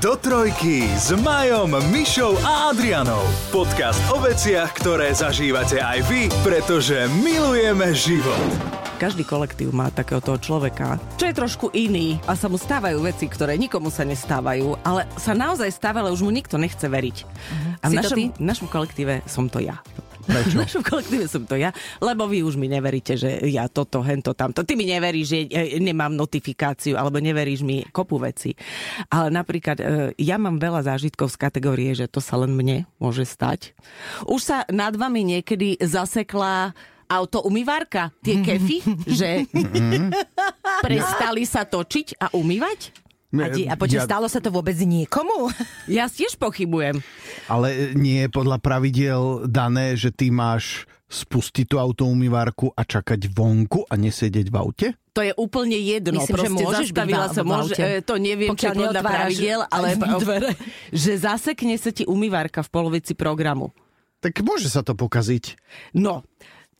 Do trojky s Majom, Mišou a Adrianou. Podcast o veciach, ktoré zažívate aj vy, pretože milujeme život. Každý kolektív má takého toho človeka, čo je trošku iný a sa mu stávajú veci, ktoré nikomu sa nestávajú, ale sa naozaj stáva, ale už mu nikto nechce veriť. A v Si našom, našom kolektíve som to ja. Prečo? V našom kolektíve som to ja, lebo vy už mi neveríte, že ja toto, hento, tamto. Ty mi neveríš, že e, nemám notifikáciu, alebo neveríš mi kopu veci. Ale napríklad, e, ja mám veľa zážitkov z kategórie, že to sa len mne môže stať. Už sa nad vami niekedy zasekla auto umývárka, tie kefy, že prestali sa točiť a umývať? A, di- a počkaj, Ja- stalo sa to vôbec niekomu? Ja tiež pochybujem. Ale nie je podľa pravidiel dané, že ty máš spustiť tú autoumývárku a čakať vonku a nesedieť v aute? To je úplne jedno. Myslím, že Proste môžeš byť zastavila v- sa, v môže, aute. e, to neviem, či Pokiaľ podľa neotváraš pravidiel, ale dvere. že zasekne sa ti umývárka v polovici programu. Tak môže sa to pokaziť. No,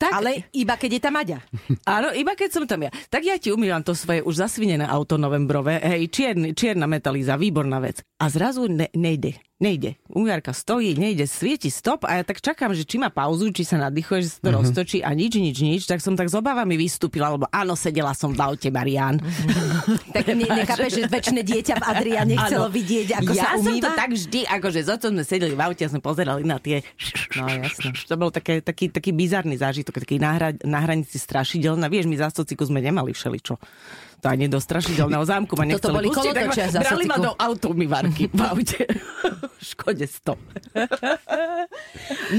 tak, Ale iba keď je tam Maďa. Áno, iba keď som tam ja. Tak ja ti umývam to svoje už zasvinené auto novembrové, hej, čierny, čierna metalíza, výborná vec. A zrazu ne, nejde, nejde. Umývarka stojí, nejde, svieti stop a ja tak čakám, že či má pauzu, či sa nadýchuje, že sa to mm-hmm. roztočí a nič, nič, nič. Tak som tak s obavami vystúpila, lebo áno, sedela som v aute, Marian. Tak ne, nechápeš, že väčšie dieťa v Adriane chcelo vidieť, ako ja sa som to umýva? tak vždy, akože za to sme sedeli v aute a sme pozerali na tie... No, jasné. To bol také, taký, taký bizarný zážitok, taký na, hra, na hranici strašidelná. Vieš, my za sociku sme nemali všeličo. To ani do strašidelného zámku ma nechceli boli pustiť, tak ma brali ma do automývarky v aute. Škode 100.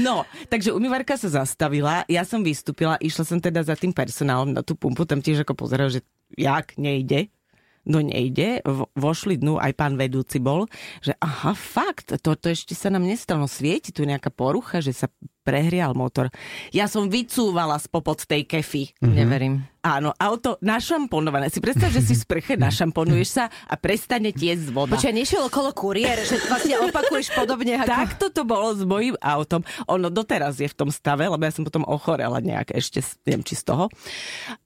no, takže umývarka sa zastavila, ja som vystúpila, išla som teda za tým personálom na tú pumpu, tam tiež ako pozeral, že jak nejde. No nejde, vo- vošli dnu, aj pán vedúci bol, že aha, fakt, toto ešte sa nám nestalo, no svieti tu nejaká porucha, že sa prehrial motor. Ja som vycúvala spopod tej kefy. Neverím. Áno, auto našamponované. Si predstav, že si v sprche našamponuješ sa a prestane tiecť voda. Počkaj, nešiel okolo kuriér, že vlastne opakuješ podobne ako... Takto to bolo s mojím autom. Ono doteraz je v tom stave, lebo ja som potom ochorela nejak ešte, neviem či z toho.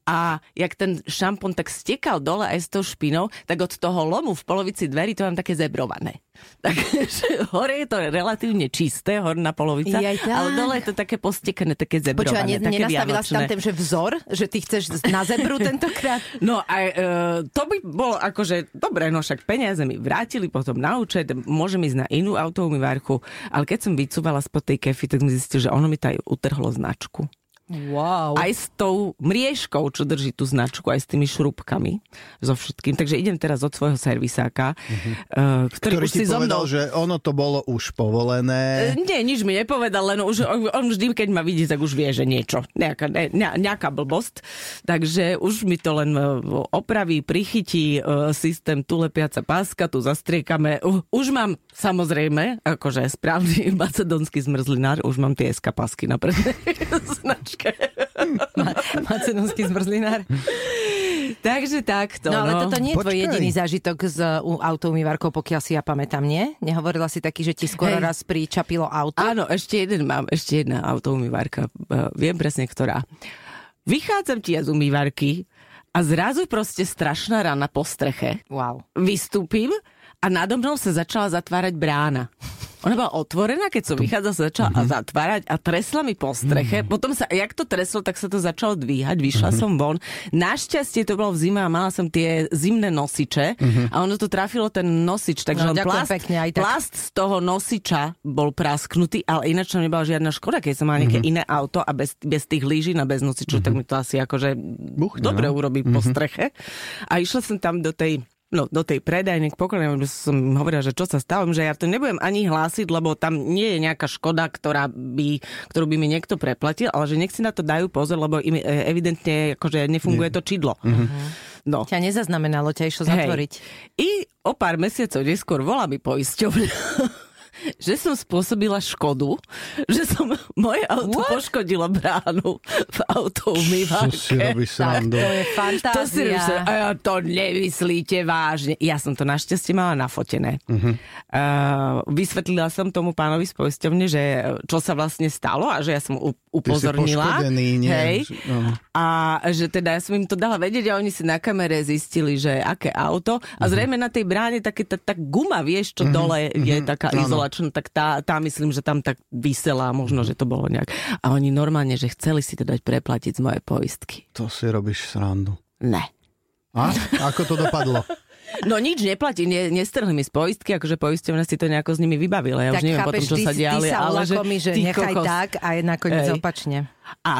A jak ten šampón tak stekal dole aj s tou špinou, tak od toho lomu v polovici dverí to mám také zebrované. Takže hore je to relatívne čisté, horná polovica, Jaj, tak. ale dole je to také postekané, také zebrované, ne, také nenastavila si tam ten, že vzor, že ty chceš na zebru tentokrát? No a e, to by bolo akože, dobre, no však peniaze mi vrátili potom na účet, môžem ísť na inú autoumývárku, ale keď som vycúvala spod tej kefy, tak mi zistil, že ono mi to aj utrhlo značku. Wow. Aj s tou mriežkou, čo drží tú značku, aj s tými šrubkami, so všetkým. Takže idem teraz od svojho servisáka, uh, ktorý, Ktorý už ti si so povedal, mnou... že ono to bolo už povolené. E, Nie, nič mi nepovedal, len už, on, vždy, keď ma vidí, tak už vie, že niečo, nejaká, ne, ne, nejaká blbosť. Takže už mi to len e, opraví, prichytí systém tu lepiaca páska, tu zastriekame. Už mám, samozrejme, akože správny macedonský zmrzlinár, už mám tie SK pásky na prednej značke. Macedonský zmrzlinár. Takže takto. No ale toto nie je tvoj Počkaj. jediný zážitok s uh, autoumývarkou, pokiaľ si ja pamätám, nie? Nehovorila si taký, že ti skoro Hej. raz pričapilo auto? Áno, ešte jeden mám, ešte jedna autoumývarka. E, Viem presne, ktorá. Vychádzam ti ja z umývarky a zrazu proste strašná rana po streche. Wow. Vystúpim a nado mnou sa začala zatvárať brána. Ona bola otvorená, keď som vychádzala, sa začala Mhm. zatvárať a tresla mi po streche. Potom sa, jak to treslo, tak sa to začalo dvíhať, vyšla Mhm. som von. Našťastie to bolo v zime a mala som tie zimné nosiče Mhm. a ono to trafilo ten nosič, takže No, plast, pekne, aj tak. plast z toho nosiča bol prasknutý, ale ináč to nebola žiadna škoda, keď som mala nejaké Mhm. iné auto a bez, bez tých lížin a bez nosičov, tak mi to asi akože Buchne, dobre no. urobí po streche. A išla som tam do tej No, do tej predajne k pokojne, som hovorila, že čo sa stalo, že ja to nebudem ani hlásiť, lebo tam nie je nejaká škoda, ktorá by, ktorú by mi niekto preplatil, ale že nech si na to dajú pozor, lebo im e, evidentne akože nefunguje to čidlo. No. Ťa nezaznamenalo, ťa išlo zatvoriť. I o pár mesiacov neskôr volá mi poisťovňa, že som spôsobila škodu, že som moje auto What? poškodilo bránu v si robíš Tak to je To si fantázia. a ja to nemyslíte vážne. Ja som to našťastie mala nafotené. Uh-huh. Uh, vysvetlila som tomu pánovi z poisťovne, že čo sa vlastne stalo a že ja som upozornila. poškodený, nie? Hej. No. A že teda ja som im to dala vedieť a oni si na kamere zistili, že aké auto. A zrejme na tej bráne také tá, tá guma, vieš, čo dole je taká áno. izolačná, tak tá, tá myslím, že tam tak vysela, možno, že to bolo nejak. A oni normálne, že chceli si to dať preplatiť z mojej poistky. To si robíš srandu. Ne. A? Ako to dopadlo? No nič neplatí, ne, nestrhli mi z poistky, akože poisťovňa si to nejako s nimi vybavila. Ja tak už neviem chápeš, potom, čo ty, sa ty diali, sa ale že, ulakomi, že ty nechaj kokos. tak a je nakoniec Hej. opačne. A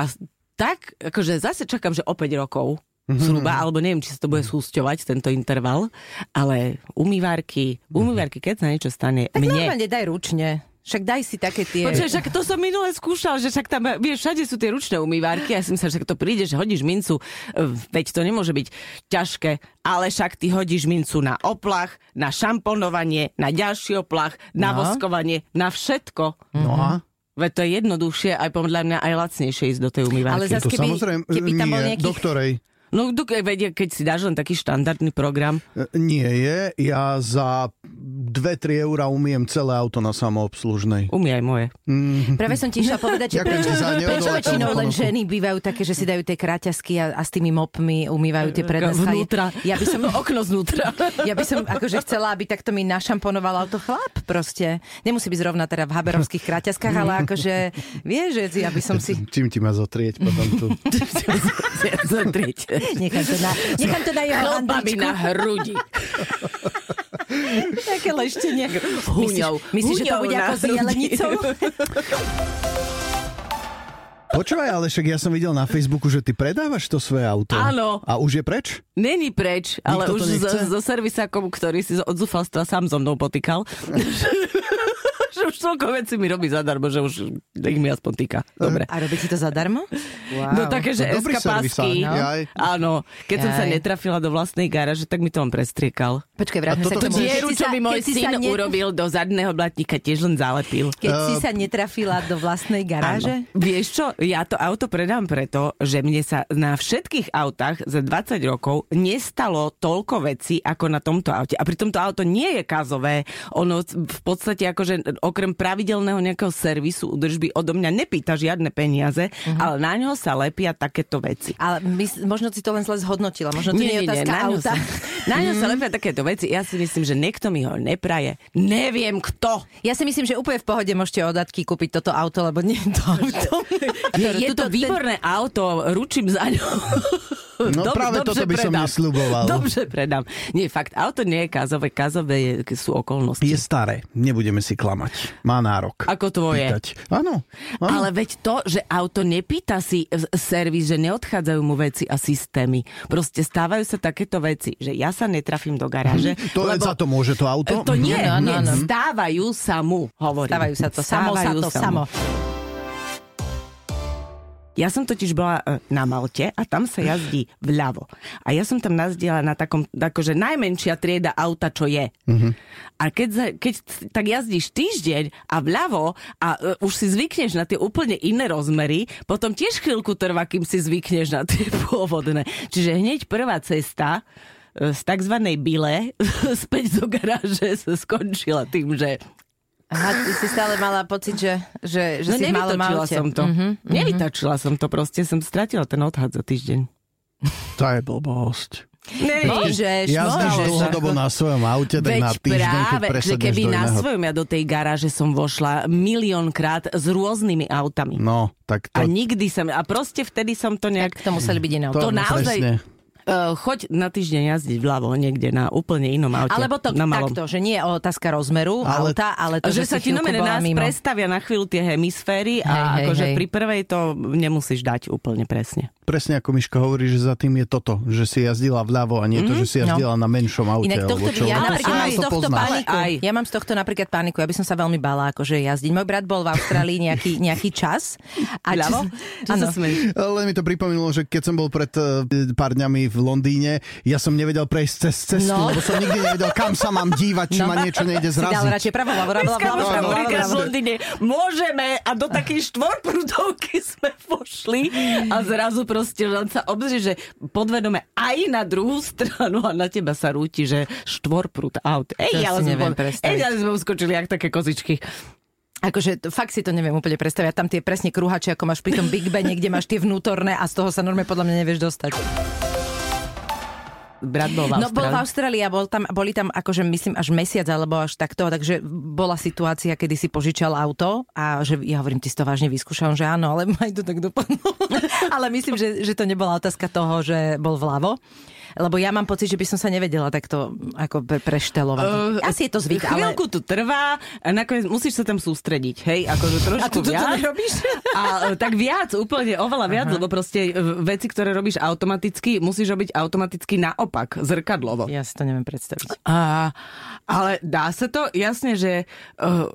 tak, akože zase čakám, že o 5 rokov Mhm. zhruba, alebo neviem, či sa to bude súsťovať, tento interval, ale umývárky, umývárky, keď sa niečo stane Tak mne, normálne daj ručne. Však daj si také tie... Počkaj, však to som minule skúšal, že však tam, vieš, všade sú tie ručné umývárky a ja som myslel, že to príde, že hodíš mincu, e, veď to nemôže byť ťažké, ale však ty hodíš mincu na oplach, na šamponovanie, na ďalší oplach, na No. voskovanie, na všetko. No a? Veď to je jednoduchšie, aj podľa mňa aj lacnejšie ísť do tej umývárky. Ale zas- To keby- samozrejme, keby tam bol nie. nejaký- Do ktorej? No, do- veď, keď si dáš len taký štandardný program, E, Nie je. Ja za 2-3 eurá umiem celé auto na samoobslužnej. umie aj moje. Mm, Práve som ti išla povedať, že prečo, prečo väčšinou len ženy bývajú také, že si dajú tie kraťasky a, a s tými mopmi umývajú tie predné. Vnútra. Ja by som, Okno znútra. ja by som akože chcela, aby takto mi našamponoval auto chlap proste. Nemusí byť zrovna teda v haberovských kraťaskách, ale akože vieš, že ja by som si... Čím ti má zotrieť potom tu? Zotrieť. Nechám to na, nechám to na jeho na hrudi. Také leštenie. Huňou. Myslíš, myslíš že to bude ako s jelenicou? Počúvaj, ale však ja som videl na Facebooku, že ty predávaš to svoje auto. Áno. A už je preč? Není preč, ale Nikto to už so, so servisákom, ktorý si od zúfalstva sám so mnou potýkal. že už toľko vecí mi robí zadarmo, že už nech mi aspoň týka. Dobre. A robí ti to zadarmo? Wow. No také, že servisár, jaj. Áno, keď som sa Jaj. netrafila do vlastnej garáže, tak mi to on prestriekal. Počkaj, vráťme sa k tomu. Dieru, čo by môj syn ne- urobil do zadného blatníka, tiež len zalepil. Keď si sa netrafila do vlastnej garáže? Áno. Vieš čo, ja to auto predám preto, že mne sa na všetkých autách za 20 rokov nestalo toľko vecí ako na tomto aute. A pritom to auto nie je kazové. Ono v podstate akože okrem pravidelného nejakého servisu, udržby odo mňa nepýta žiadne peniaze, Mhm. ale na ňo sa lepia takéto veci. Ale my, možno si to len zle zhodnotila. Možno to nie, je otázka na ňo auta. sa, na ňo sa lepia takéto veci. Ja si myslím, že niekto mi ho nepraje. Neviem kto. Ja si myslím, že úplne v pohode môžete od Datky kúpiť toto auto, lebo nie je to auto. Je, je to výborné auto, ručím za ňo. No práve toto by som nesľuboval. Dobře predám. Nie, fakt, auto nie je kazové, kazové je, sú okolnosti. Je staré, nebudeme si klamať. Má nárok. Ako tvoje. Pýtať. Áno. áno. Ale veď to, že auto nepýta si servis, že neodchádzajú mu veci a systémy. Proste stávajú sa takéto veci, že ja sa netrafím do garáže. to lebo... za to môže to auto? To nie, Áno, nie, áno. stávajú sa mu, hovorím. Stávajú sa to samo, sa Stávajú to sa samo. Ja som totiž bola e, na Malte a tam sa jazdí vľavo. A ja som tam nazdieľa na takom, akože najmenšia trieda auta, čo je. Uh-huh. A keď, za, keď tak jazdíš týždeň a vľavo a uh, už si zvykneš na tie úplne iné rozmery, potom tiež chvíľku trvá, kým si zvykneš na tie pôvodné. Čiže hneď prvá cesta e, z tzv. bile späť do garáže sa skončila tým, že Aha, ty si stále mala pocit, že, že, že no si v malom som to. Mhm. Nevytočila som to, proste som stratila ten odhad za týždeň. To je blbosť. Môžeš, Jazdíš môžeš. dlhodobo na svojom aute, tak Veď na týždeň, keď práve, že presedneš keby na iného... svojom ja do tej garáže som vošla miliónkrát s rôznymi autami. No, tak A to... nikdy som, a proste vtedy som to nejak... To museli byť iné to auto. naozaj- presne. Uh, choď na týždeň jazdiť vľavo niekde na úplne inom aute. Alebo to na malom. takto, že nie je otázka rozmeru Ale- auta, ale to, že, že, sa ti nomene nás mimo. prestavia na chvíľu tie hemisféry a hej, akože hej. pri prvej to nemusíš dať úplne presne. Presne ako Miška hovorí, že za tým je toto, že si jazdila vľavo a nie to, že si jazdila na menšom aute. Mhm, Inak tohto, čo, ja napríklad mám z tohto paniku. Aj. Ja mám z tohto napríklad paniku. Ja by som sa veľmi bala akože jazdiť. Môj brat bol v Austrálii nejaký, nejaký čas. A Ľavo? Len mi to pripomínalo, že keď som bol pred eh, pár dňami v Londýne, ja som nevedel prejsť cez cestu, No. lebo som nikdy nevedel, kam sa mám dívať, či No. ma niečo nejde Si dal zraziť. radšej pravo, ľavo, v. Londýne môžeme a do takej štvorprúdovky sme pošli a zrazu proste len sa obzrie, že podvedome aj na druhú stranu a na teba sa rúti, že štvorprúd aut. Ej, To ale sme, neviem bol- ej, ale sme uskočili jak také kozičky. Akože fakt si to neviem úplne predstaviť. Tam tie presne krúhače, ako máš pri tom Big Bene, kde máš tie vnútorné a z toho sa normálne podľa mňa nevieš dostať. Brat bol v No bol v Austrálii. Austrálii a bol tam, boli tam akože myslím až mesiac alebo až takto, takže bola situácia, kedy si požičal auto a že ja hovorím, ty si to vážne vyskúšal, že áno, ale aj to tak dopadlo. ale myslím, že, že to nebola otázka toho, že bol vľavo. Lebo ja mám pocit, že by som sa nevedela takto ako pre- preštelovať. Uh, Asi je to zvyk, ale... Chvíľku to trvá a nakoniec musíš sa tam sústrediť, hej, akože trošku A tu toto viac. nerobíš? A e, tak viac, úplne oveľa viac, lebo proste e, veci, ktoré robíš automaticky, musíš robiť automaticky naopak, zrkadlovo. Ja si to neviem predstaviť. A, ale dá sa to, jasne, že uh,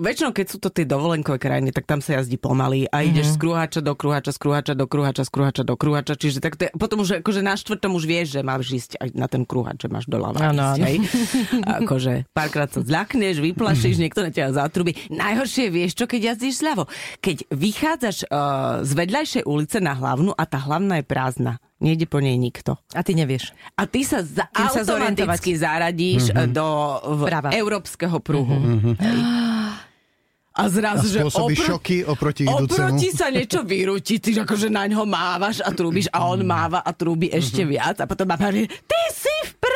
väčšinou, keď sú to tie dovolenkové krajiny, tak tam sa jazdí pomaly a ideš z kruhača do kruhača, z kruhača do kruhača, z kruhača do kruhača, čiže tak to je, potom už akože na štvrtom už vieš, že máš ísť aj na ten kruhač, že máš doľava Áno, ísť, hej. Akože párkrát sa zľakneš, vyplašíš, niekto na teba zatrubí. Najhoršie vieš čo, keď jazdíš zľavo. Keď vychádzaš uh, z vedľajšej ulice na hlavnú a tá hlavná je prázdna. Nejde po nej nikto. A ty nevieš. A ty sa, za, Kým sa automaticky zaradíš mm-hmm. do v, Prava. európskeho pruhu. Mm-hmm. A A zrazu, že spôsobí opr- šoky oproti idúcemu. oproti sa niečo vyrúti, ty akože na ňo mávaš a trúbiš a on máva a trúbi ešte viac a potom má povie, ty si vpravo!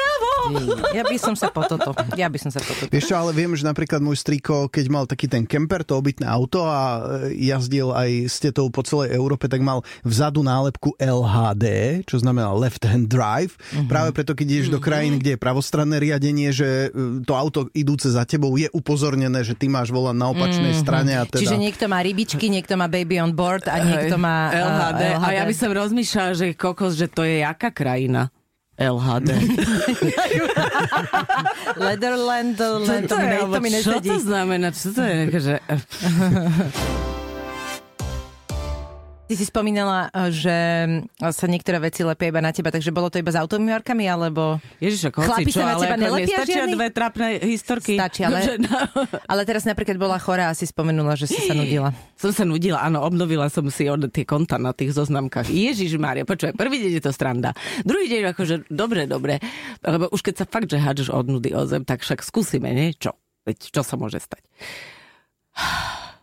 Ja by som sa po toto. Ja by som sa po toto. Vieš čo, ale viem, že napríklad môj striko, keď mal taký ten kemper, to obytné auto a e, jazdil aj s tetou po celej Európe, tak mal vzadu nálepku LHD, čo znamená left hand drive. Mhm. Práve preto, keď ideš do krajín, kde je pravostranné riadenie, že e, to auto idúce za tebou je upozornené, že ty máš volať na opačnej strane a teda... Mhm. Čiže niekto má rybičky, niekto má baby on board a niekto má uh, LHD. A ja by som rozmýšľala, že kokos, že to je jaká krajina? LHD. Leatherland, land, to, mi, ne, to mi čo nesedí. to znamená? Čo to je? Ty si spomínala, eh, že sa niektoré veci lepia iba na teba, takže bolo to iba s automývarkami, alebo... Ježiš, ako Chlapi čo, sa na teba nelepia nestačia žiadny? dve trapné historky. Stačí, ale-. Ale teraz napríklad bola chorá a si spomenula, že si sa nudila. Som sa nudila, áno, obnovila som si od tie konta na tých zoznamkách. Ježiš Mária, počúvaj, prvý deň je to stranda. Druhý deň akože dobre, dobre. Lebo už keď sa fakt, že hádžeš od nudy o zem, tak však skúsime, nie? Čo? Veď čo sa môže stať?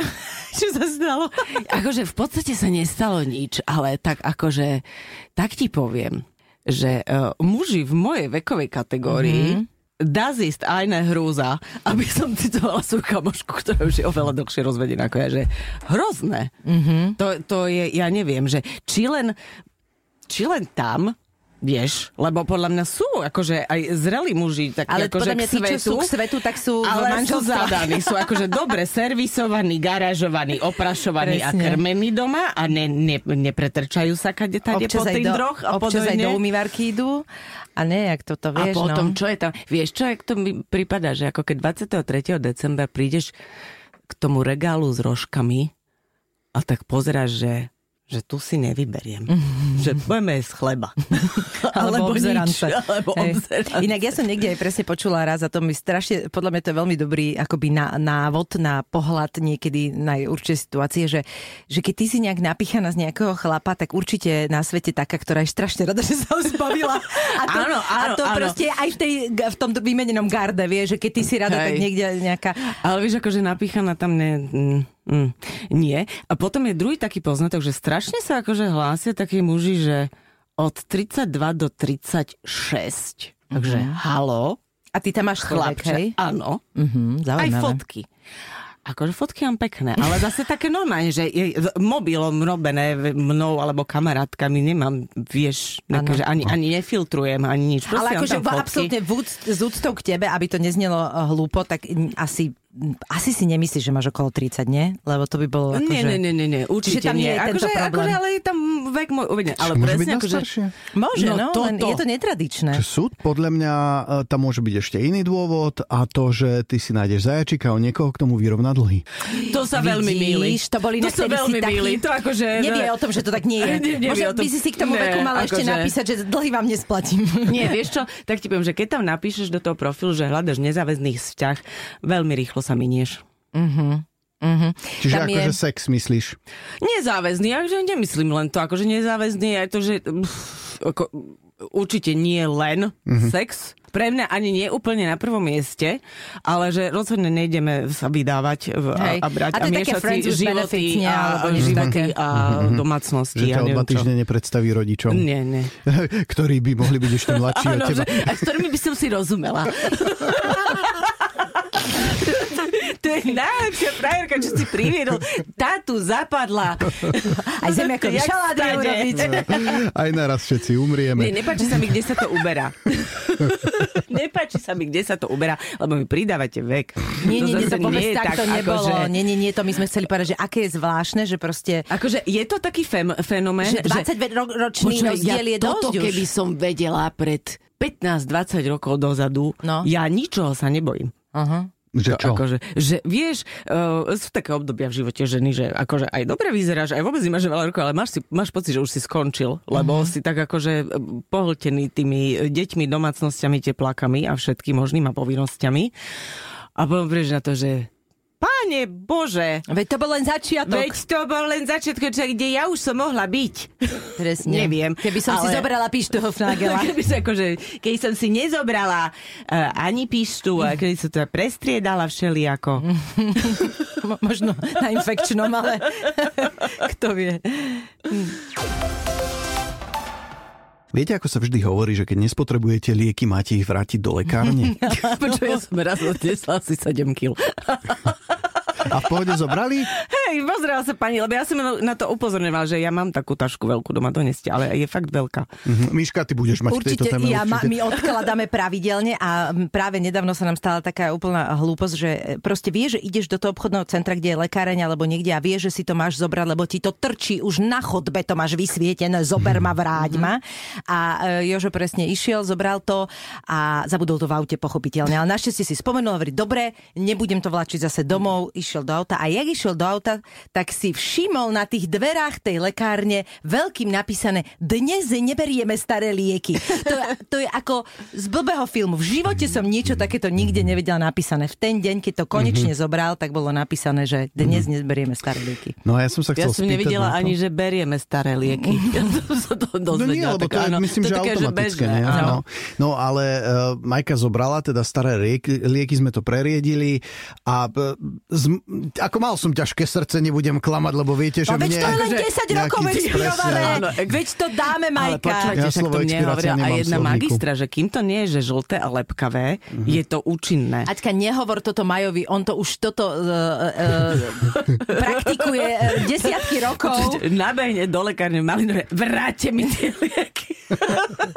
Čo sa stalo? Akože v podstate sa nestalo nič, ale tak akože, tak ti poviem, že uh, muži v mojej vekovej kategórii mm-hmm. das ist eine hrúza, aby som citovala svoju kamošku, ktorá už je oveľa dlhšie rozvedená ako ja, že hrozné. Mm-hmm. To, to je, ja neviem, že či len, či len tam, vieš, lebo podľa mňa sú akože aj zrelí muži, tak Ale akože podľa mňa tí, svetu, sú k svetu, tak sú ale sú zadaní, sú akože dobre servisovaní, garážovaní, oprašovaní a Presne. krmení doma a ne, ne, nepretrčajú sa kade tade po Občas tých do, a občas aj do umývarky idú a nejak toto A vieš, potom, no. čo je tam? Vieš čo, jak to mi prípada, že ako keď 23. decembra prídeš k tomu regálu s rožkami a tak pozeráš, že že tu si nevyberiem. že budeme jesť chleba. Alebo obzerance. nič, alebo obzerance. Inak ja som niekde aj presne počula raz a to mi strašne, podľa mňa to je veľmi dobrý akoby na, návod na pohľad niekedy na určité situácie, že, že keď ty si nejak napíchaná z nejakého chlapa, tak určite na svete taká, ktorá je strašne rada, že sa ho zbavila. A to, Áno, a áno, to áno. proste aj v, tej, v tom vymenenom garde, vie, že keď ty si rada, tak Hej. niekde nejaká... Ale vieš, akože napíchaná tam ne, mm, nie. A potom je druhý taký poznatok, že strašne sa akože hlásia takí muži, že od 32 do 36. Takže Mhm. halo, A ty tam máš chlapče, hej? áno, Mhm, aj fotky. Akože fotky mám pekné, ale zase také normálne, že je mobilom robené mnou alebo kamarátkami, nemám, vieš, Áno. že ani, ani nefiltrujem, ani nič. Proste Ale akože absolútne s úctou k tebe, aby to neznelo eh, hlúpo, tak asi, asi si nemyslíš, že máš okolo 30, nie? Lebo to by bolo akože... Nie, nie, nie, nie, nie, určite Čiže tam nie nie. je tento akože, problém. akože, ale je tam vek môj. Ale Môže byť presne na akože... Môže, no, No no len toto. je to netradičné. Že súd, podľa mňa e, tam môže byť ešte iný dôvod a to, že ty si nájdeš zajačika a niekoho k tomu vyrovná dlhy. To sa veľmi míli. Vidíš, to boli to na sa veľmi taký- míli. To akože... Nevie o tom, že to tak nie je. Ne- Možno by si si k tomu veku mala ešte akože- napísať, že dlhy vám nesplatím. Nie, vieš čo, tak ti poviem, že keď tam napíšeš do toho profilu, že hľadaš nezáväzný vzťah, veľmi rýchlo sa minieš. Čiže Tam akože je- sex myslíš? Nezáväzný, ja že nemyslím len to, akože nezáväzný aj to, že pff, ako, určite nie len mm-hmm. sex. Pre mňa ani nie úplne na prvom mieste, ale že rozhodne nejdeme sa vydávať v, a, a brať A a, miešať si životy a, Alebo a životy také. a domácnosti. Že ja ťa dva týždne nepredstaví rodičom, Nie, nie. ktorí by mohli byť ešte mladší od teba. že, a s ktorými by som si rozumela. to je najlepšia frajerka, čo si priviedol. Tá tu zapadla. Aj zemiakový šalát urobiť. Aj naraz všetci umrieme. Nie, nepáči sa mi, kde sa to uberá. nepáči sa mi, kde sa to uberá, lebo mi pridávate vek. Nie, nie, nie, to nie je tak to nebolo. že- Nie, nie, nie, to my sme chceli povedať, že aké je zvláštne, že proste Akože je to taký fem, fenomén, že 20-ročný Počúvaj, rozdiel je toto, dosť už. keby som vedela pred 15-20 rokov dozadu, No. ja ničoho sa nebojím. Aha. Že čo? Akože, že vieš, uh, sú také obdobia v živote ženy, že akože aj dobre vyzeráš, aj vôbec nemáš veľa rokov, ale máš, si, máš pocit, že už si skončil, lebo Mhm. si tak akože eh, pohltený tými deťmi, domácnosťami, teplakami a všetkým možným a povinnosťami. A potom prídeš na to, že Páne Bože, Veď to bol len začiatok. veď to bol len začiatok, kde ja už som mohla byť. Presne. Neviem, Keby som si ale- zobrala pištu Hofnagela. Keby sa akože, keď som si nezobrala uh, ani pištu, a keď som to prestriedala všelijako. Mo- Možno na infekčnom, ale kto vie. Viete, ako sa vždy hovorí, že keď nespotrebujete lieky, máte ich vrátiť do lekárne? Počuj, ja som raz odnesla asi 7 kg. A v pohode zobrali? Hej, pozrela sa pani, lebo ja som na to upozorňovala, že ja mám takú tašku veľkú doma, doneste, ale je fakt veľká. Mhm. Miška, ty budeš mať v tejto Určite, téme ja, ma, určite. my odkladáme pravidelne a práve nedávno sa nám stala taká úplná hlúposť, že proste vieš, že ideš do toho obchodného centra, kde je lekáreň alebo niekde a vieš, že si to máš zobrať, lebo ti to trčí už na chodbe, to máš vysvietené, zober ma, vráť ma. A e, Jožo presne išiel, zobral to a zabudol to v aute pochopiteľne. Ale našťastie si spomenul, hovorí, dobre, nebudem to vláčiť zase domov, išiel do auta a jak išiel do auta, tak si všimol na tých dverách tej lekárne veľkým napísané dnes neberieme staré lieky. To, je- to je ako z blbého filmu. V živote som niečo takéto nikde nevedela napísané. V ten deň, keď to konečne zobral, tak bolo napísané, že dnes neberieme staré lieky. No a ja som sa Ja chcel som spýtať nevidela ani, že berieme staré lieky. Ja som sa to No nie, dozvedela. lebo tak to je, áno, myslím, to že také, automatické. bežné, nie? áno. No. no ale uh, Majka zobrala teda staré lieky, lieky sme to preriedili a uh, z, ako mal som ťažké srdce, nebudem klamať, lebo viete, že No veď mne... to je len akože 10 rokov expirované. Veď to dáme, Ale Majka. počúvajte, Ja to mne hovorila aj jedna slovníku. magistra, že kým to nie je že žlté a lepkavé, je to účinné. Aťka, nehovor toto Majovi, on to už toto uh, uh, praktikuje desiatky rokov. Nabehne do lekárne Malinové, vráte mi tie lieky.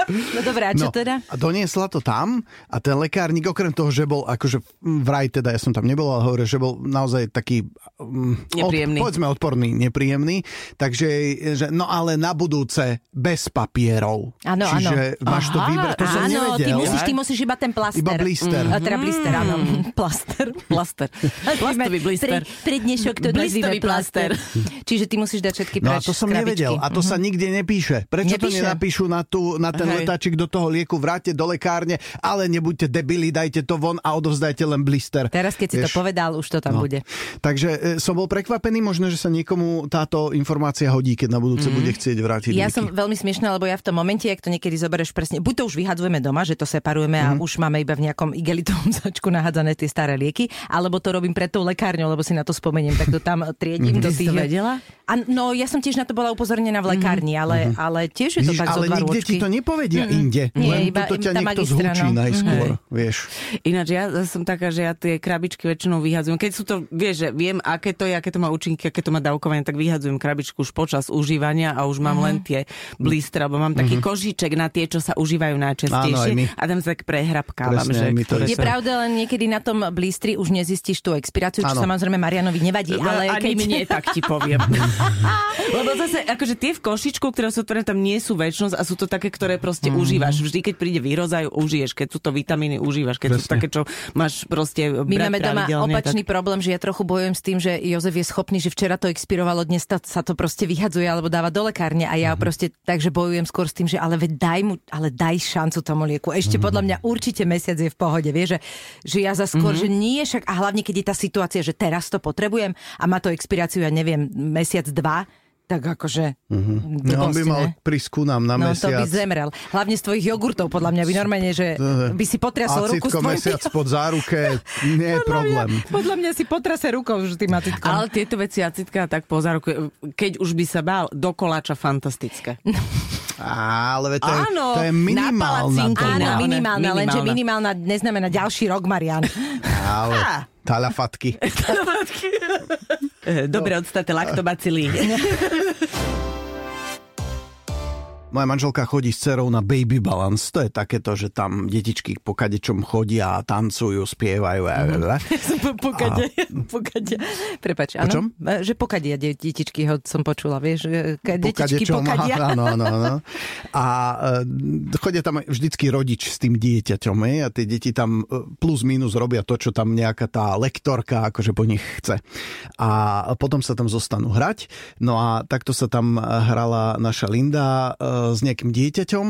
No dobré, a čo No, teda? A doniesla to tam a ten lekárnik, okrem toho, že bol akože vraj teda, ja som tam nebol, ale hovoril, že bol naozaj taký mm, Nepríjemný. Od, povedzme odporný, nepríjemný. Takže, že, no ale na budúce bez papierov. Áno, áno. Čiže máš to vybrať, to som Áno, nevedel. ty musíš, ty musíš iba ten plaster. Iba blister. Mm, a teda blister, áno. Plaster. Plaster. Plastový blister. Pre, pre dnešok to Blistový nazvime plaster. Čiže ty musíš dať všetky No a preč to som z krabičky. nevedel. A to sa nikde nepíše. Prečo to Nepíše. nenapíšu na, tú, na ten Hej. letáčik do toho lieku, vráte do lekárne, ale nebuďte debili, dajte to von a odovzdajte len blister. Teraz, keď si to Vieš? povedal, už to tam No. bude. Takže e, som bol prekvapený, možno, že sa niekomu táto informácia hodí, keď na budúce bude chcieť vrátiť Ja lieky. som veľmi smiešná, lebo ja v tom momente, ak to niekedy zoberieš presne, buď to už vyhadzujeme doma, že to separujeme a Mhm. už máme iba v nejakom igelitovom sačku nahádzané tie staré lieky, alebo to robím pred tou lekárňou, lebo si na to spomeniem, tak to tam triedím Mhm. do tých... vedela? A, no, ja som tiež na to bola upozornená v lekárni, ale, ale tiež je to Mhm. Vidíš, tak ale nikde ti to nepovedia inde. Nie, Len iba- to ťa niekto no. najskôr, vieš. Ináč ja som taká, že ja tie krabičky väčšinou vyhadzujem. Keď sú to, vieš, že viem, aké to je, aké to má účinky, aké to má dávkovanie, tak vyhadzujem krabičku už počas užívania a už mám len tie blister, alebo mám taký kožíček na tie, čo sa užívajú Áno, aj najčastejšie my. a tam sa tak prehrabkávam. Presne, že to Je sú- pravda, len niekedy na tom blistri už nezistíš tú expiráciu, čo Áno. samozrejme Marianovi nevadí, ale Ani keď... mne, tak ti poviem. Lebo zase, akože tie v košičku, ktoré sú otvorené, tam nie sú väčšnosť a sú to také, ktoré proste Mhm. užívaš. Vždy, keď príde výrozaj, užiješ. Keď sú to vitamíny, užívaš. Keď sú Presne. také, čo máš proste My máme doma opačný tak... problém, že ja trochu bojujem s tým, že Jozef je schopný, že včera to expirovalo, dnes sa to proste vyhadzuje alebo dáva do lekárne a ja proste takže bojujem skôr s tým, že ale daj mu, ale daj šancu tomu lieku. Ešte Mhm. podľa mňa určite mesiac je v pohode, vieš, že, že ja za skôr, Mhm. že nie však a hlavne keď je tá situácia, že teraz to potrebujem a má to expiráciu, ja neviem, mesiac, dva, Tak akože... Mm-hmm. No, on by mal prísť ku nám na no, mesiac. to by zemrel. Hlavne z tvojich jogurtov, podľa mňa by normálne, že by si potriasol ruku s tvojim... mesiac pod záruke, nie je podľa problém. Mňa, podľa mňa si potrase rukou už tým acitkom. Ale tieto veci acitka tak po záruke, keď už by sa bál, do koláča fantastické. Ale to je, Áno, to je minimálna. Áno, minimálna, lenže minimálna neznamená ďalší rok, Marian. Ale talafatky. Dobre odstate laktobacily. Moja manželka chodí s cerou na baby balance. To je takéto, že tam detičky po kadečom chodia, tancujú, spievajú. Mm. pokade, a... pokade. Prepač, áno. Že pokadia detičky, ho som počula, vieš. Detičky pokadia. Áno, áno, áno. A e, chodia tam vždycky rodič s tým dieťaťom. Je? A tie deti tam e, plus minus robia to, čo tam nejaká tá lektorka akože po nich chce. A potom sa tam zostanú hrať. No a takto sa tam hrala naša Linda e, s nejakým dieťaťom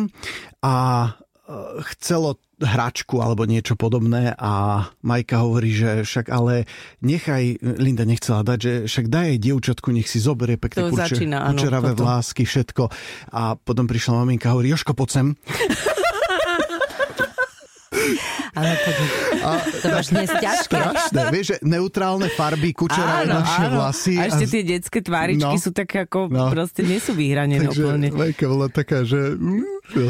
a e, chcelo hračku alebo niečo podobné a Majka hovorí, že však ale nechaj, Linda nechcela dať, že však daj jej dievčatku, nech si zoberie pekné kurče, kučeravé vlásky, všetko. A potom prišla maminka a hovorí, Joško, poď sem. Ale to, a, to máš dnes ťažké. Strašné, vieš, že neutrálne farby, kučeravé naše vlasy. A ešte tie detské tváričky no, sú také ako, no. proste nie sú vyhranené Takže úplne. Takže bola taká, že... Mm,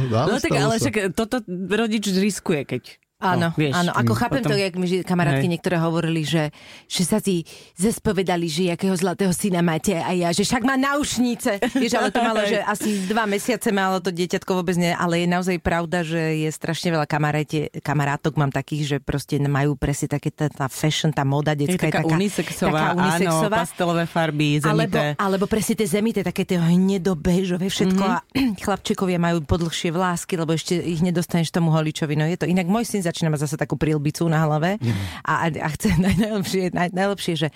no tak, ale však toto rodič riskuje, keď Áno, no, vieš, áno, ako mm, chápem potom... to, jak mi kamarátky hej. niektoré hovorili, že, že sa si zespovedali, že jakého zlatého syna máte a ja, že však má naušnice. Vieš, ale to malo, že asi dva mesiace malo to dieťatko vôbec nie, ale je naozaj pravda, že je strašne veľa kamaráte, kamarátok mám takých, že proste majú presne také tá, tá fashion, tá moda detská je taká, je taká unisexová, taká unisexová. Áno, pastelové farby, zemité. Alebo, alebo presne tie zemité, také tie hnedobežové všetko mm-hmm. a chlapčekovia majú podlhšie vlásky, lebo ešte ich nedostaneš tomu holičovi. No je to inak môj syn začína mať zase takú prilbicu na hlave a, a chce najlepšie, naj, najlepšie, že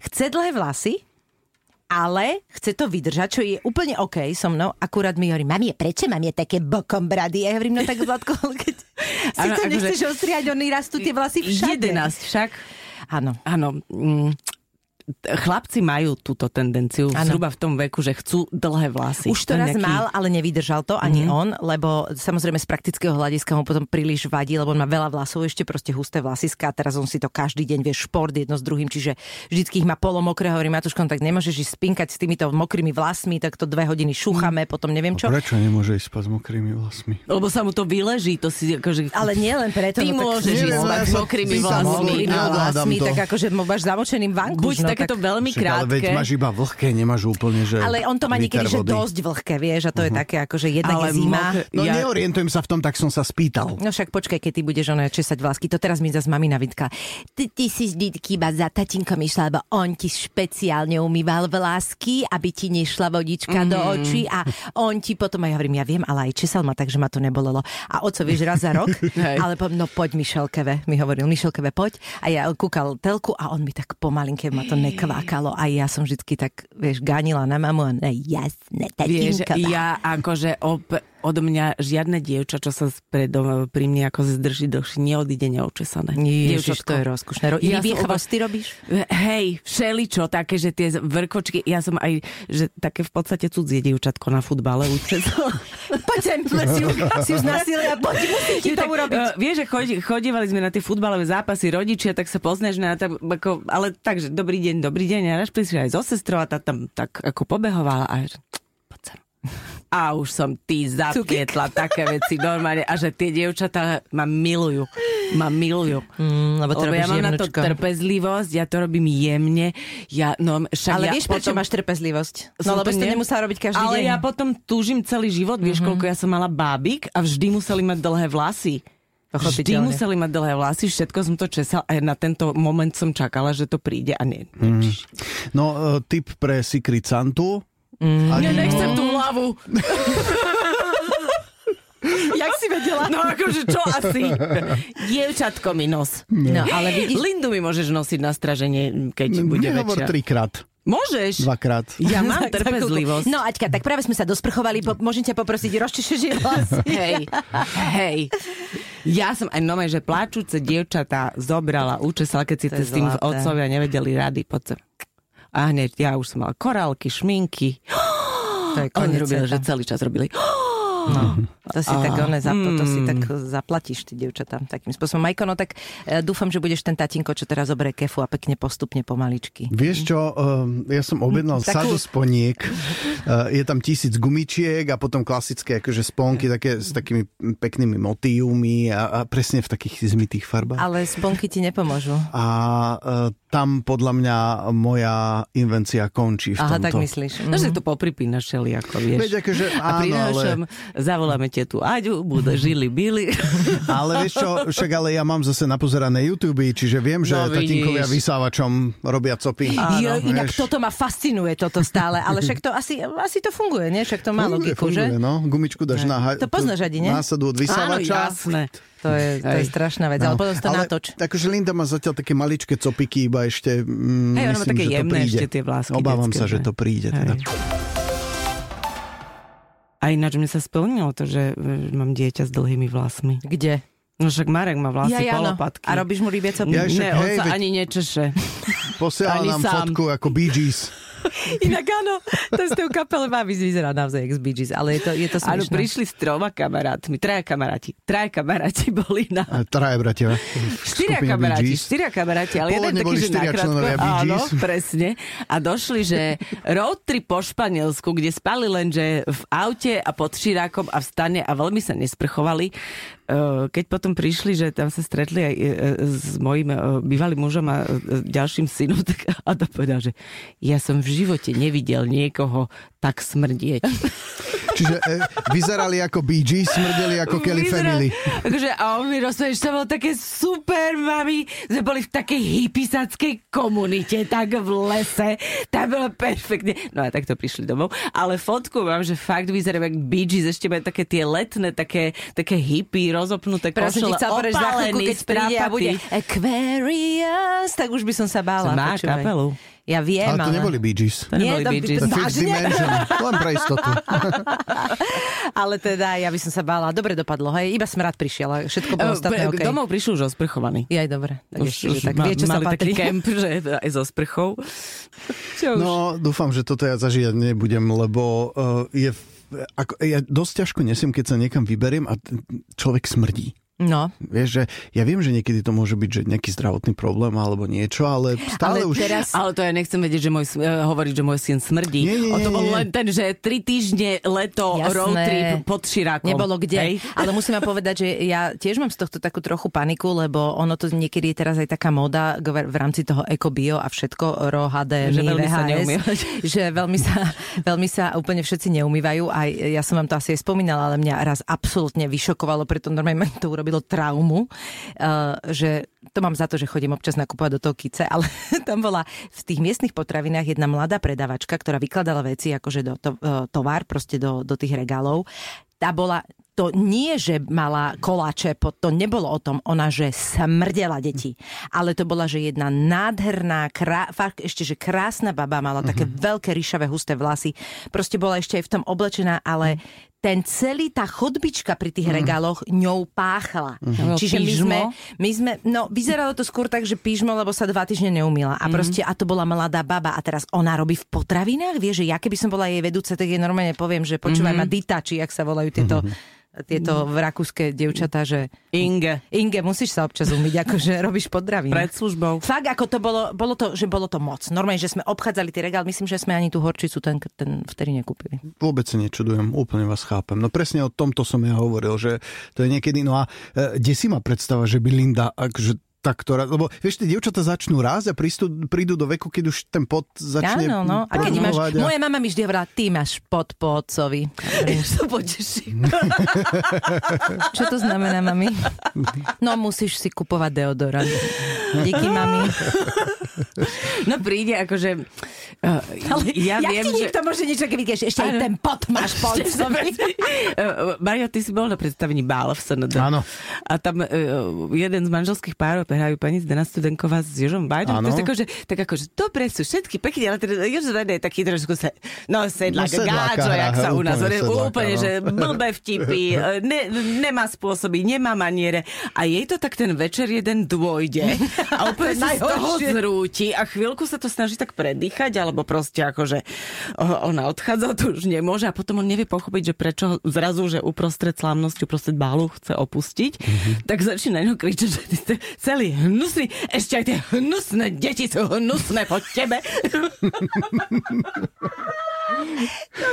chce dlhé vlasy, ale chce to vydržať, čo je úplne OK so mnou. Akurát mi hovorí, mami, prečo mám je také bokom brady? Ja hovorím, no tak Zlatko, keď si ano, to akože nechceš ostriať, oni rastú tie vlasy všade. 11 však. Áno. Áno. Mm, chlapci majú túto tendenciu ano. zhruba v tom veku, že chcú dlhé vlasy. Už to raz nejaký... mal, ale nevydržal to ani mm-hmm. on, lebo samozrejme z praktického hľadiska mu potom príliš vadí, lebo on má veľa vlasov, ešte proste husté vlasiská a teraz on si to každý deň vie šport jedno s druhým, čiže vždycky ich má polomokré, hovorí Matuško, no tak nemôžeš ísť spinkať s týmito mokrými vlasmi, tak to dve hodiny šúchame, mm. potom neviem čo. A prečo nemôže ísť spať s mokrými vlasmi? Lebo sa mu to vyleží, to si akože... Ale nie len preto. Ty no, môžeš ísť spať s mokrými vlasmi. vlasmi, tak akože máš zamočeným vanku. Buď takéto veľmi krátke ale veď máš iba vlhké, nemáš úplne, že Ale on to má niekedy, že dosť vlhké, vieš, a to uh-huh. je mhm. také ako, že jedna je zima. Mok- no ja... neorientujem sa v tom, tak som sa spýtal. No však počkaj, keď ty budeš ono česať vlásky, to teraz mi zase mamina vytka. Ty, ty si vždy iba za tatinkom išla, lebo on ti špeciálne umýval vlásky, aby ti nešla vodička mm. do mhm. očí a on ti potom, aj hovorím, ja viem, ale aj česal ma, takže ma to nebolelo. A oco, vieš, raz za rok, ale po, no poď Mišelkeve, mi hovoril, Mišelkeve, poď. A ja kúkal telku a on mi tak pomalinke ma to nekvákalo a ja som vždycky tak, vieš, ganila na mamu a ne, jasné, tatinko. Vieš, ja akože op- od mňa žiadne dievča, čo sa predo, pri mne ako zdrží dlhšie, neodíde neočesané. Ježiš, to je rozkušné. Ro- ja Vy chvosty robíš? Hej, všeličo, také, že tie vrkočky, ja som aj, že také v podstate cudzie dievčatko na futbale učesala. poď sem, si, si už nasilia, poď, musím ti to urobiť. Uh, vieš, že chodí, chodívali sme na tie futbalové zápasy rodičia, tak sa poznáš na tak, ako, ale takže dobrý deň, dobrý deň. A raz prišli aj zo sestrou a tá tam tak ako pobehovala a poď sem a už som ty zapietla také veci normálne a že tie dievčatá ma milujú. Ma milujú. Mm, lebo, lebo ja mám jemnočko. na to trpezlivosť, ja to robím jemne. Ja, no, však ale ja vieš, potom... prečo máš trpezlivosť? No lebo si to nemusela robiť každý ale deň. Ale ja potom túžim celý život, vieš, mm-hmm. koľko ja som mala bábik a vždy museli mať dlhé vlasy. Vždy museli mať dlhé vlasy, všetko som to česal a na tento moment som čakala, že to príde a nie. Mm. No, e, tip pre Secret Santu, Mm. Ja nechcem tú hlavu. Jak si vedela? No akože čo asi? Dievčatko mi nos. No, ale vidíš... Lindu mi môžeš nosiť na straženie, keď no, bude väčšia. trikrát. Môžeš. Dvakrát. Ja mám trpezlivosť. No Aťka, tak práve sme sa dosprchovali, po, môžem ťa poprosiť, rozčešeš vlasy. Hej, hej. Ja som aj nové, že pláčúce dievčatá zobrala, učesala, keď si to s tým otcovia nevedeli rady. Poď sem. A hneď ja už som mala korálky, šminky. To je Oni robili, sveta. že celý čas robili. No, to si tak, one, zap, to si Mm. tak zaplatíš, ty dievčatá, takým spôsobom. Majko, no tak e, dúfam, že budeš ten tatinko, čo teraz zoberie kefu a pekne postupne pomaličky. Vieš čo, um, ja som objednal Takú- sadu sponiek, uh, je tam tisíc gumičiek a potom klasické akože sponky také, s takými peknými motívmi a, a presne v takých zmitých farbách. Ale sponky ti nepomôžu. A tam podľa mňa moja invencia končí v Aha, tomto. tak myslíš. No, Mhm. že to popripínaš šeli, ako vieš. Veď akože a áno, prinášam, ale, zavoláme tetu Aďu, bude žili bili. ale vieš čo, však ale ja mám zase napozerané YouTube, čiže viem, že No, no, tatinkovia vysávačom robia copy. Jo, inak vieš. toto ma fascinuje, toto stále, ale však to asi, asi to funguje, nie? Však to má Funguje, logiku, funguje, že? no. Gumičku dáš na ha- To poznáš, Adi, nie? násadu od Áno, vysávača. jasné. To je, to je Hej. strašná vec, ale potom to natoč. Takže Linda má zatiaľ také maličké copiky, iba ešte mm, Hej, ona má také jemné príde. ešte tie vlásky Obávam detské, sa, že že? to príde. Teda. A ináč mi sa splnilo to, že e, mám dieťa s dlhými vlasmi. Kde? No však Marek má vlasy Ja, ja, no. polopatky. A robíš mu rybie co? Ja však, ne, on hej, sa veď- ani nečeše. Posiela Ani nám sám. fotku ako Bee Gees. Inak áno, to z toho kapele má vys- vyzerá naozaj ex Bee Gees, ale je to, je to Áno, smiešné. prišli s troma kamarátmi, traja kamaráti. Traja kamaráti boli na... A traje bratia. Štyria kamaráti, štyria kamaráti, ale jeden Pôvodne taký, boli že nakrátko. členovia Bee Áno, presne. A došli, že road trip po Španielsku, kde spali len, že v aute a pod širákom a v stane a veľmi sa nesprchovali. E, Keď potom prišli, že tam sa stretli aj e, s mojim e, bývalým mužom a e, ďalším synom, tak Ada povedal, že ja som v živote nevidel niekoho tak smrdieť. Čiže e, vyzerali ako Bee Gees, smrdeli ako Kelly Vyzerá- Family. Akože, a on mi rozprával, že to bolo také super, mami. Sme boli v takej hypisackej komunite, tak v lese. Tam bolo perfektne. No a takto prišli domov. Ale fotku mám, že fakt vyzerá jak Bee Gees, ešte majú také tie letné, také, také hippie, rozopnuté Prosím, košele, že za chvíľku, keď príde a bude. Aquarius, tak už by som sa bála. Má kapelu. Ja viem, Ale to neboli Bee Gees. To neboli to- Bee Gees. Vážne? Dimension. Len pre istotu. Ale teda ja by som sa bála. Dobre dopadlo, hej. Iba smrad prišiel, ale všetko bolo E, ostatné pre- OK. Domov prišiel už osprchovaný. Jaj, dobre. Tak Už, ešte, už tak ma- vie, čo sa mali taký patrí. kemp, že aj so sprchou. Čo už? No, dúfam, že toto ja zažívať nebudem, lebo uh, je ako, ja dosť ťažko nesiem, keď sa niekam vyberiem a človek smrdí. No, Vieš, že ja viem, že niekedy to môže byť, že nejaký zdravotný problém alebo niečo, ale stále ale už... teraz... Ale to ja nechcem vedieť, že môj, uh, hovoriť, že môj syn smrdí. Nie, nie, o to bol nie. len ten, že tri týždne leto, Jasné. road trip pod Širákom. Nebolo kde. Hej? Ale musím vám povedať, že ja tiež mám z tohto takú trochu paniku, lebo ono to niekedy je teraz aj taká móda g- v rámci toho ekobio a všetko ro, Že mi, veľmi sa VHS, neumývať. že veľmi sa, veľmi sa úplne všetci neumývajú. A ja som vám to asi aj spomínala, ale mňa raz absolútne vyšokovalo, preto normálne to urobilo traumu, uh, že to mám za to, že chodím občas nakupovať do toho kice, ale tam bola v tých miestnych potravinách jedna mladá predavačka, ktorá vykladala veci akože do to, e, tovar, proste do, do tých regálov. Tá bola to nie, že mala koláče, to nebolo o tom, ona, že smrdela deti. Ale to bola, že jedna nádherná, krá, fakt ešte, že krásna baba, mala také veľké ríšavé husté vlasy. Proste bola ešte aj v tom oblečená, ale ten celý, tá chodbička pri tých regáloch ňou páchla. Mhm. Čiže my sme, my sme, no vyzeralo to skôr tak, že pížmo, lebo sa dva týždne neumila. A proste, a to bola mladá baba. A teraz ona robí v potravinách, vieš, že ja keby som bola jej vedúca, tak jej normálne poviem, že počúvaj ma Dita, či jak sa volajú tieto, tieto v rakúske dievčatá, že Inge. Inge, musíš sa občas umyť, akože robíš potravín. Pred službou. Fakt, ako to bolo, bolo to, že bolo to moc. Normálne, že sme obchádzali tie regál, myslím, že sme ani tú horčicu ten, ten vtedy nekúpili. Vôbec sa nečudujem, úplne vás chápem. No presne o tomto som ja hovoril, že to je niekedy, no a e, desí ma predstava, že by Linda, akože tá, ktorá, lebo vieš, tie dievčatá začnú rásť a prístu, prídu do veku, keď už ten pot začne Áno, no. A keď máš, a- moja mama mi vždy hovorila, ty máš pod po otcovi. To poteší. Čo to znamená, mami? No, musíš si kupovať deodorant. Díky, mami. No príde akože... Uh, Ale ja jak viem, ti že... môže niečo, vieš, ešte aj ten pot máš po otcovi. Uh, Maria, ty si bol na predstavení Bál v SND. Áno. A tam uh, jeden z manželských párov hrajú pani Zdena Studenková s Jožom Bajdom. To je tako, že, tak ako, že dobre sú všetky pekne, ale teda Jožo Bajda je taký trošku se, no sedlak, No, gáčo, jak sa u nás úplne sedláka, úplne, no. že blbé vtipy, ne, nemá spôsoby, nemá maniere. A jej to tak ten večer jeden dôjde a úplne sa z toho zrúti a chvíľku sa to snaží tak predýchať, alebo proste akože ona odchádza, to už nemôže a potom on nevie pochopiť, že prečo zrazu, že uprostred slávnosti, uprostred bálu chce opustiť, Mhm. tak začína na ňo kričať, že ste celý hnusný, ešte aj tie hnusné deti sú hnusné po tebe.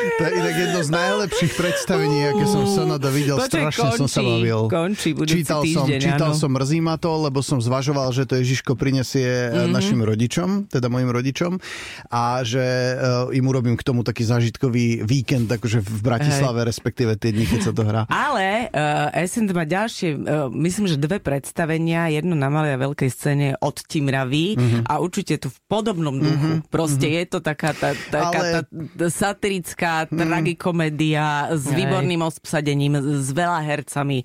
To je inak jedno z najlepších predstavení, aké som Sanada videl. Počkaj, Strašne som sa končí, bavil. končí čítal som, týždeň, čítal áno. som Mrzí ma to, lebo som zvažoval, že to Ježiško prinesie Mhm. mm-hmm. našim rodičom, teda mojim rodičom a že uh, im urobím k tomu taký zážitkový víkend, akože v Bratislave, Hej. respektíve tie dni, keď sa to hrá. Ale uh, SN má ďalšie, uh, myslím, že dve predstavenia, jedno na malej a veľkej scéne od Timravy Mhm. uh-huh. a určite tu v podobnom duchu. Uh-huh. Proste uh-huh. je to taká tá, taká Ale- tá, satirická tragikomédia s Hej. výborným obsadením, s veľa hercami.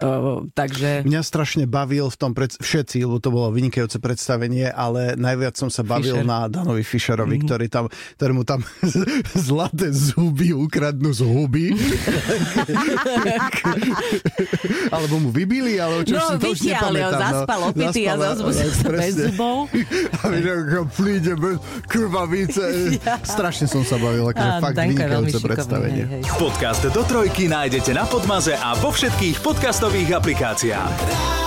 Uh, takže... Mňa strašne bavil v tom pred... všetci, lebo to bolo vynikajúce predstavenie, ale najviac som sa bavil Fischer. na Danovi Fischerovi, mm-hmm. ktorý tam, ktorému tam zlaté zuby ukradnú z huby. Alebo mu vybili, ale čo No, si to už nepamätám. zaspal opitý a Zaspal, zozbudil sa bez zubov. A ako príde bez krvavice. Strašne som sa bavil, akože Áno, fakt vynikajúce predstavenie. hej, hej. Podcast do trojky nájdete na Podmaze a vo všetkých podcastových aplikáciách.